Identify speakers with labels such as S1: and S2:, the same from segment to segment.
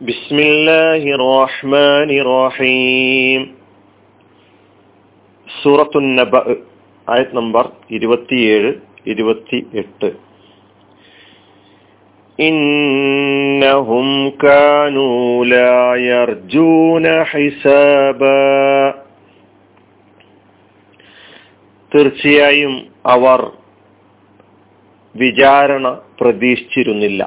S1: بسم الله الرحمن الرحيم സൂറത്തു നബ ആയത് നമ്പർ ഇരുപത്തിയേഴ് ഇരുപത്തിയെട്ട് إنهم كانوا لا يرجون حسابا തീർച്ചയായും അവർ വിചാരണ പ്രതീക്ഷിച്ചിരുന്നില്ല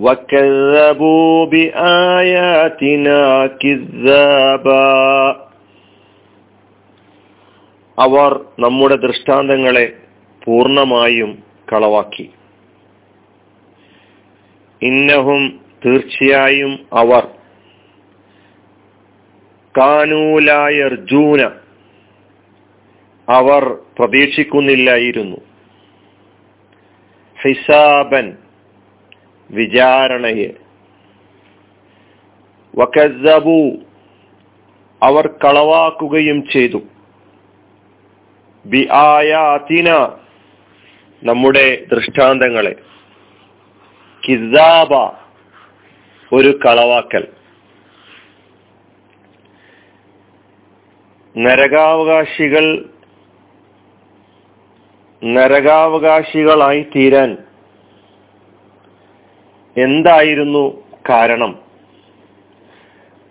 S1: وكذبوا بآياتنا كذابا അവർ നമ്മുടെ ദൃഷ്ടാന്തങ്ങളെ പൂർണമായും കളവാക്കി ഇന്നഹും തീർച്ചയായും അവർ കാനൂലായർജൂന അവർ പ്രതീക്ഷിക്കുന്നില്ലായിരുന്നു ഹിസാബൻ വിചാരണയെ വക്കസബു അവർ കളവാക്കുകയും ചെയ്തു. ബി നമ്മുടെ ദൃഷ്ടാന്തങ്ങളെ. കിസാബ ഒരു കളവാക്കൽ. നരകാവകാശികൾ നരകാവകാശികളായി തീരാൻ എന്തായിരുന്നു കാരണം?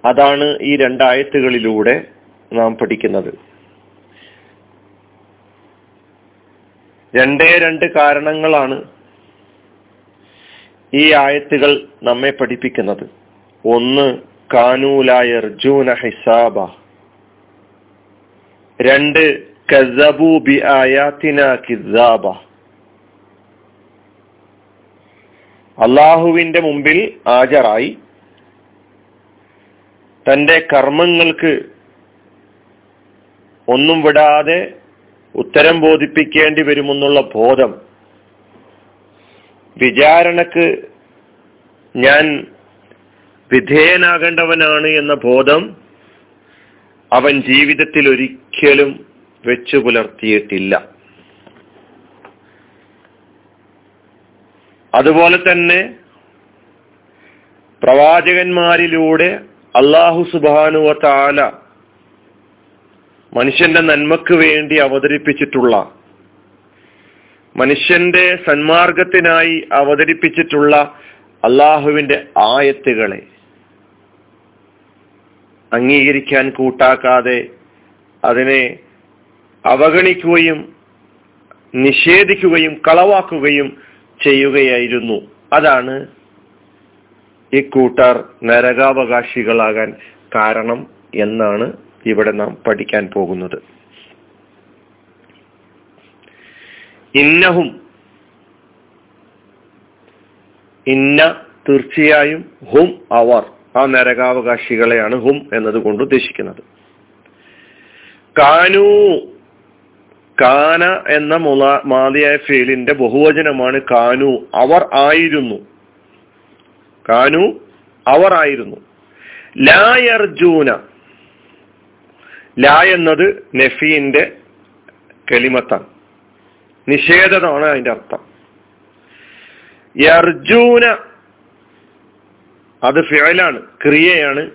S1: അതാണ് ഈ രണ്ടായത്തുകളിലൂടെ നാം പഠിക്കുന്നത്. രണ്ടേ രണ്ട് കാരണങ്ങളാണ് ഈ ആയത്തുകൾ നമ്മെ പഠിപ്പിക്കുന്നത്. ഒന്ന് കാനൂലായ അർജുന ഹിസാബ. രണ്ട് കസബു ബി ആയാത്തിന കിസാബ. അള്ളാഹുവിന്റെ മുമ്പിൽ ഹാജരായി തന്റെ കർമ്മങ്ങൾക്ക് ഒന്നും വിടാതെ ഉത്തരം ബോധിപ്പിക്കേണ്ടി വരുമെന്നുള്ള ബോധം വിചാരണക്ക് ഞാൻ വിധേയനാകേണ്ടവനാണ് എന്ന ബോധം അവൻ ജീവിതത്തിൽ ഒരിക്കലും വെച്ചു പുലർത്തിയിട്ടില്ല. അതുപോലെ തന്നെ പ്രവാചകന്മാരിലൂടെ അള്ളാഹു സുബാനുവ താല മനുഷ്യന്റെ നന്മക്ക് വേണ്ടി അവതരിപ്പിച്ചിട്ടുള്ള മനുഷ്യന്റെ സന്മാർഗത്തിനായി അവതരിപ്പിച്ചിട്ടുള്ള അള്ളാഹുവിന്റെ ആയത്തുകളെ അംഗീകരിക്കാൻ കൂട്ടാക്കാതെ അതിനെ അവഗണിക്കുകയും നിഷേധിക്കുകയും കളവാക്കുകയും ചെയ്യുകയായിരുന്നു. അതാണ് ഈ കൂട്ടർ നരകാവകാശികളാകാൻ കാരണം എന്നാണ് ഇവിടെ നാം പഠിക്കാൻ പോകുന്നത്. ഇന്നഹും ഇന്ന തീർച്ചയായും ഹും അവർ ആ നരകാവകാശികളെയാണ് ഹും എന്നതുകൊണ്ട് ഉദ്ദേശിക്കുന്നത്. കാനു കാന എന്ന മുലാ മാതിയായ ഫീലിന്റെ ബഹുവചനമാണ് കാനു. അവർ ആയിരുന്നു. കാനു അവർ ആയിരുന്നു. ലായർജൂന ലാ എന്നത് നഫീന്റെ കെളിമത്താണ്. നിഷേധമാണ് അതിന്റെ അർത്ഥം. യർജൂന. അത് ഫിഴലാണ് ക്രിയയാണ്.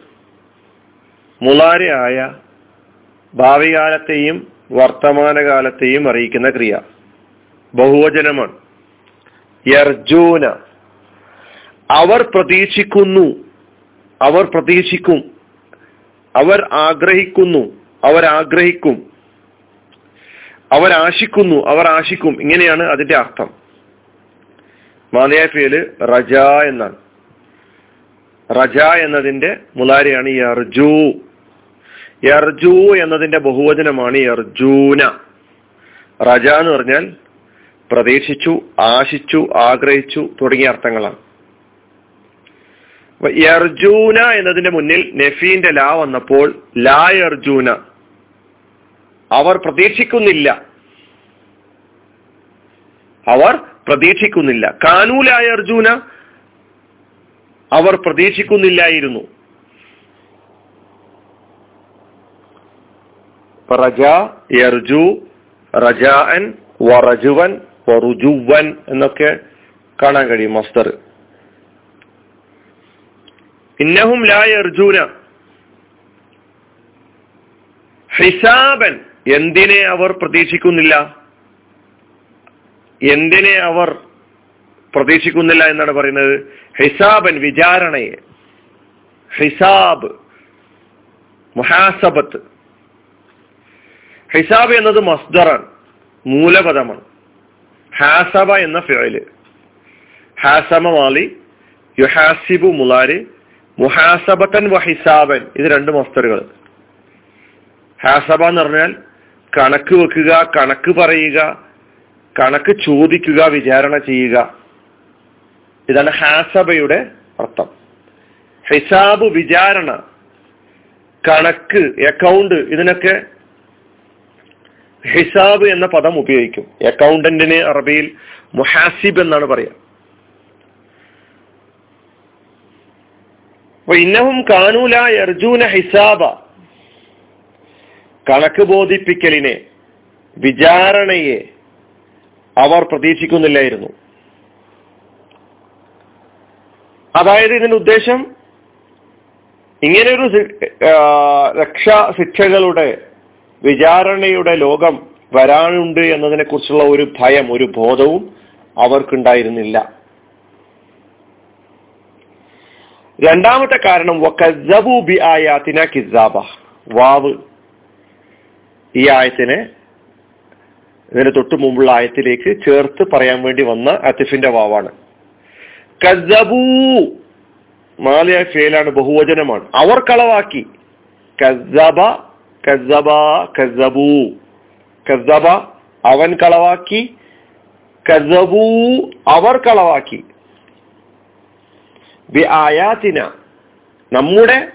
S1: മുളാരയായ ഭാവികാലത്തെയും വർത്തമാനകാലത്തെയും അറിയിക്കുന്ന ക്രിയ. ബഹുവചനമാണ്. യർജൂന. അവർ പ്രതീക്ഷിക്കുന്നു. അവർ പ്രതീക്ഷിക്കും. അവർ ആഗ്രഹിക്കുന്നു. അവർ ആഗ്രഹിക്കും. അവർ ആശിക്കുന്നു. അവർ ആശിക്കും. ഇങ്ങനെയാണ് അതിന്റെ അർത്ഥം. മാതയാഫിയൽ റജ എന്നാണ്. റജ എന്നതിന്റെ മുലാരിയാണ് യർജു. യർജു എന്നതിന്റെ ബഹുവചനമാണ് യർജൂന. റജ എന്ന് പറഞ്ഞാൽ പ്രതീക്ഷിച്ചു ആശിച്ചു ആഗ്രഹിച്ചു തുടങ്ങിയ അർത്ഥങ്ങളാണ്. യർജൂന എന്നതിന്റെ മുന്നിൽ നഫീന്റെ ലാ വന്നപ്പോൾ ലാ യർജൂന. അവർ പ്രതീക്ഷിക്കുന്നില്ല. അവർ പ്രതീക്ഷിക്കുന്നില്ല. കാനൂലായ അർജുന അവർ പ്രതീക്ഷിക്കുന്നില്ലായിരുന്നു. റജ യർജു എന്നൊക്കെ കാണാൻ കഴിയും മസ്തർ ഇന്നഹും ലായ അർജുന ഹിസാബൻ എന്തിനെ അവർ പ്രതീക്ഷിക്കുന്നില്ല? എന്തിനെ അവർ പ്രതീക്ഷിക്കുന്നില്ല എന്നാണ് പറയുന്നത്? ഹിസാബൻ വിചാരണയെ. ഹിസാബ് മുഹാസബത്ത്. ഹിസാബ് എന്നത് മസ്ദറാണ്. മൂലപദമാണ്. ഹാസബ എന്ന ഫിഴൽ ഹാസമ മാലി യുഹാസിബു മുലാര് മുഹാസബത്തൻ വഹിസാബൻ ഇത് രണ്ട് മസ്തറുകൾ ഹാസബ എന്ന് പറഞ്ഞാൽ കണക്ക് വെക്കുക കണക്ക് പറയുക കണക്ക് ചോദിക്കുക വിചാരണ ചെയ്യുക. ഇതാണ് ഹാസബയുടെ അർത്ഥം. ഹിസാബ് വിചാരണ കണക്ക് അക്കൗണ്ട് ഇതിനൊക്കെ ഹിസാബ് എന്ന പദം ഉപയോഗിക്കും. അക്കൗണ്ടന്റിന് അറബിയിൽ മുഹാസിബ് എന്നാണ് പറയാ. ഇന്നവും കാനൂല അർജൂന ഹിസാബ. കണക്ക് ബോധിപ്പിക്കലിനെ വിചാരണയെ അവർ പ്രതീക്ഷിക്കുന്നില്ലായിരുന്നു. അതായത് ഇതിന്റെ ഉദ്ദേശം ഇങ്ങനെയൊരു രക്ഷാ ശിക്ഷകളുടെ വിചാരണയുടെ ലോകം വരാനുണ്ട് എന്നതിനെ കുറിച്ചുള്ള ഒരു ഭയം ഒരു ബോധവും അവർക്കുണ്ടായിരുന്നില്ല. രണ്ടാമത്തെ കാരണം ബി ആയാത്തിന കിസാബ വാവ്. ഈ ആയത്തിനെ ഇതിന് തൊട്ട് മുമ്പുള്ള ആയത്തിലേക്ക് ചേർത്ത് പറയാൻ വേണ്ടി വന്ന അത്തിഫിന്റെ വാവാണ്. കസബൂ മാലിയ ഫേലാണ് ബഹുവചനമാണ്. അവർ കളവാക്കി കസബ കസബ അവൻ കളവാക്കി കസബു അവർ കളവാക്കി. ബി ആയാത്തിന നമ്മുടെ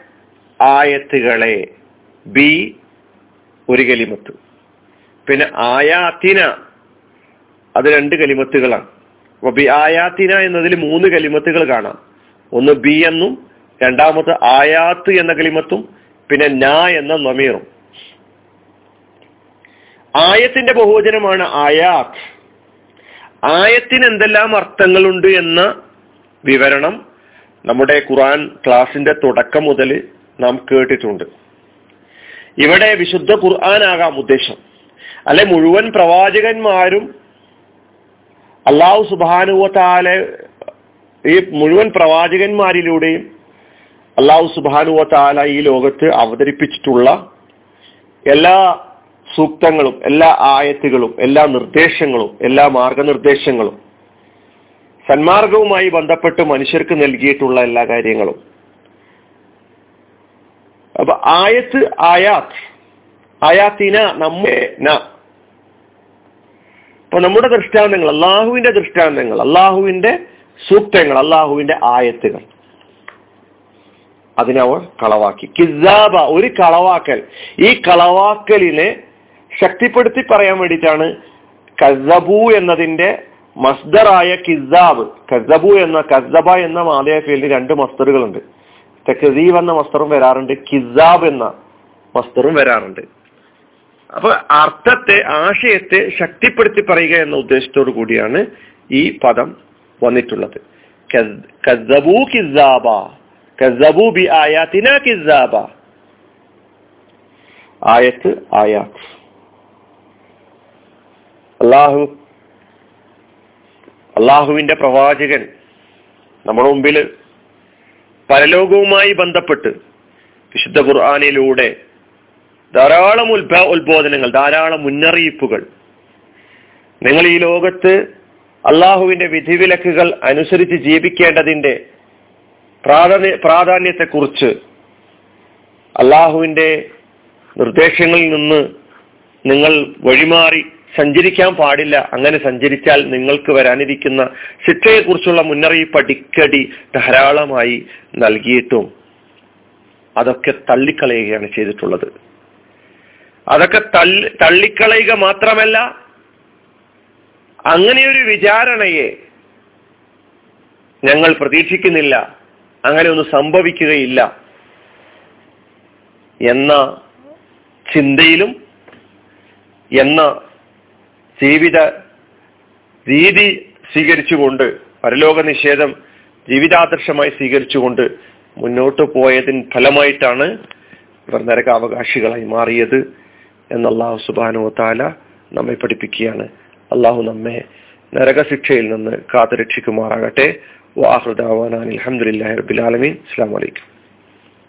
S1: ആയത്തുകളെ ബി ഒരു കലിമത്ത്. പിന്നെ ആയാത്തിന അത് രണ്ട് കലിമത്തുകളാണ്. അപ്പൊ ബി ആയാത്തിന എന്നതിൽ മൂന്ന് കലിമത്തുകൾ കാണാം. ഒന്ന് ബി എന്നും രണ്ടാമത്തെ ആയാത്ത് എന്ന കലിമത്തും പിന്നെ ന എന്ന നമീറും ആയത്തിന്റെ ബഹുവചനമാണ് ആയാത്ത് ആയത്തിന് എന്തെല്ലാം അർത്ഥങ്ങളുണ്ട് എന്ന വിവരണം നമ്മുടെ ഖുറാൻ ക്ലാസിന്റെ തുടക്കം മുതൽ നാം കേട്ടിട്ടുണ്ട്. ഇവിടെ വിശുദ്ധ ഖുർആൻ ആകാം ഉദ്ദേശം. അല്ലെ മുഴുവൻ പ്രവാചകന്മാരും അള്ളാഹു സുബാനുവത്താലെ ഈ മുഴുവൻ പ്രവാചകന്മാരിലൂടെയും അള്ളാഹു സുബാനുവത്താല ഈ ലോകത്ത് അവതരിപ്പിച്ചിട്ടുള്ള എല്ലാ സൂക്തങ്ങളും എല്ലാ ആയത്തുകളും എല്ലാ നിർദ്ദേശങ്ങളും എല്ലാ മാർഗനിർദ്ദേശങ്ങളും സന്മാർഗവുമായി ബന്ധപ്പെട്ട് മനുഷ്യർക്ക് നൽകിയിട്ടുള്ള എല്ലാ കാര്യങ്ങളും. അപ്പൊ ആയത്ത് ആയാത്ത് ആയാത്തിന നമ്മെ അപ്പൊ നമ്മുടെ ദൃഷ്ടാന്തങ്ങൾ അള്ളാഹുവിന്റെ ദൃഷ്ടാന്തങ്ങൾ അള്ളാഹുവിന്റെ സൂക്തങ്ങൾ അള്ളാഹുവിന്റെ ആയത്തുകൾ. അതിനവർ കളവാക്കി. കിസാബ ഒരു കളവാക്കൽ. ഈ കളവാക്കലിനെ ശക്തിപ്പെടുത്തി പറയാൻ വേണ്ടിയിട്ടാണ് കസബു എന്നതിന്റെ മസ്ദറായ കിസാബ്. കസബു എന്ന കസബ എന്ന മാതയ ഫീൽഡിൽ രണ്ട് മസ്തറുകളുണ്ട് തെക്കസീബ് എന്ന മസ്തറും വരാറുണ്ട് കിസാബ് എന്ന മസ്തറും വരാറുണ്ട്. അപ്പൊ അർത്ഥത്തെ ആശയത്തെ ശക്തിപ്പെടുത്തി പറയുക എന്ന ഉദ്ദേശത്തോടു കൂടിയാണ് ഈ പദം വന്നിട്ടുള്ളത്. കസബു കിസാബ കസബു ബി ആയാത്തിന കിസാബ. ആയത്ത് ആയാത്ത്. അള്ളാഹു അള്ളാഹുവിന്റെ പ്രവാചകൻ നമ്മുടെ മുമ്പിൽ പരലോകവുമായി ബന്ധപ്പെട്ട് വിശുദ്ധ ഖുർആാനിലൂടെ ധാരാളം ഉത്ഭ ഉത്ബോധനങ്ങൾ ധാരാളം മുന്നറിയിപ്പുകൾ. നിങ്ങൾ ഈ ലോകത്ത് അള്ളാഹുവിന്റെ വിധിവിലക്കുകൾ അനുസരിച്ച് ജീവിക്കേണ്ടതിന്റെ പ്രാധാന്യ പ്രാധാന്യത്തെക്കുറിച്ച് അള്ളാഹുവിന്റെ നിർദ്ദേശങ്ങളിൽ നിന്ന് നിങ്ങൾ വഴിമാറി സഞ്ചരിക്കാൻ പാടില്ല. അങ്ങനെ സഞ്ചരിച്ചാൽ നിങ്ങൾക്ക് വരാനിരിക്കുന്ന ശിക്ഷയെക്കുറിച്ചുള്ള മുന്നറിയിപ്പ് അടിക്കടി ധാരാളമായി നൽകിയിട്ടും അതൊക്കെ തള്ളിക്കളയുകയാണ് ചെയ്തിട്ടുള്ളത്. അതൊക്കെ തള്ളി തള്ളിക്കളയുക മാത്രമല്ല അങ്ങനെയൊരു വിചാരണയെ ഞങ്ങൾ പ്രതീക്ഷിക്കുന്നില്ല. അങ്ങനെ ഒന്നും സംഭവിക്കുകയില്ല എന്ന ചിന്തയിലും എന്ന ജീവിത രീതി സ്വീകരിച്ചുകൊണ്ട് പരലോക നിഷേധം ജീവിതാദർശമായി സ്വീകരിച്ചുകൊണ്ട് മുന്നോട്ട് പോയതിന് ഫലമായിട്ടാണ് ഇവർ നരകാവകാശികളായി മാറിയത് എന്ന് അള്ളാഹു സുബാനു താല നമ്മെ പഠിപ്പിക്കുകയാണ്. അള്ളാഹു നമ്മെ നരകശിക്ഷയിൽ നിന്ന് കാത്തുരക്ഷിക്കുമാറാകട്ടെ. വാഹൃദാവാൻ അലഹമുല്ലാ റബിലാലമീൻ അസ്സാം വലൈക്കും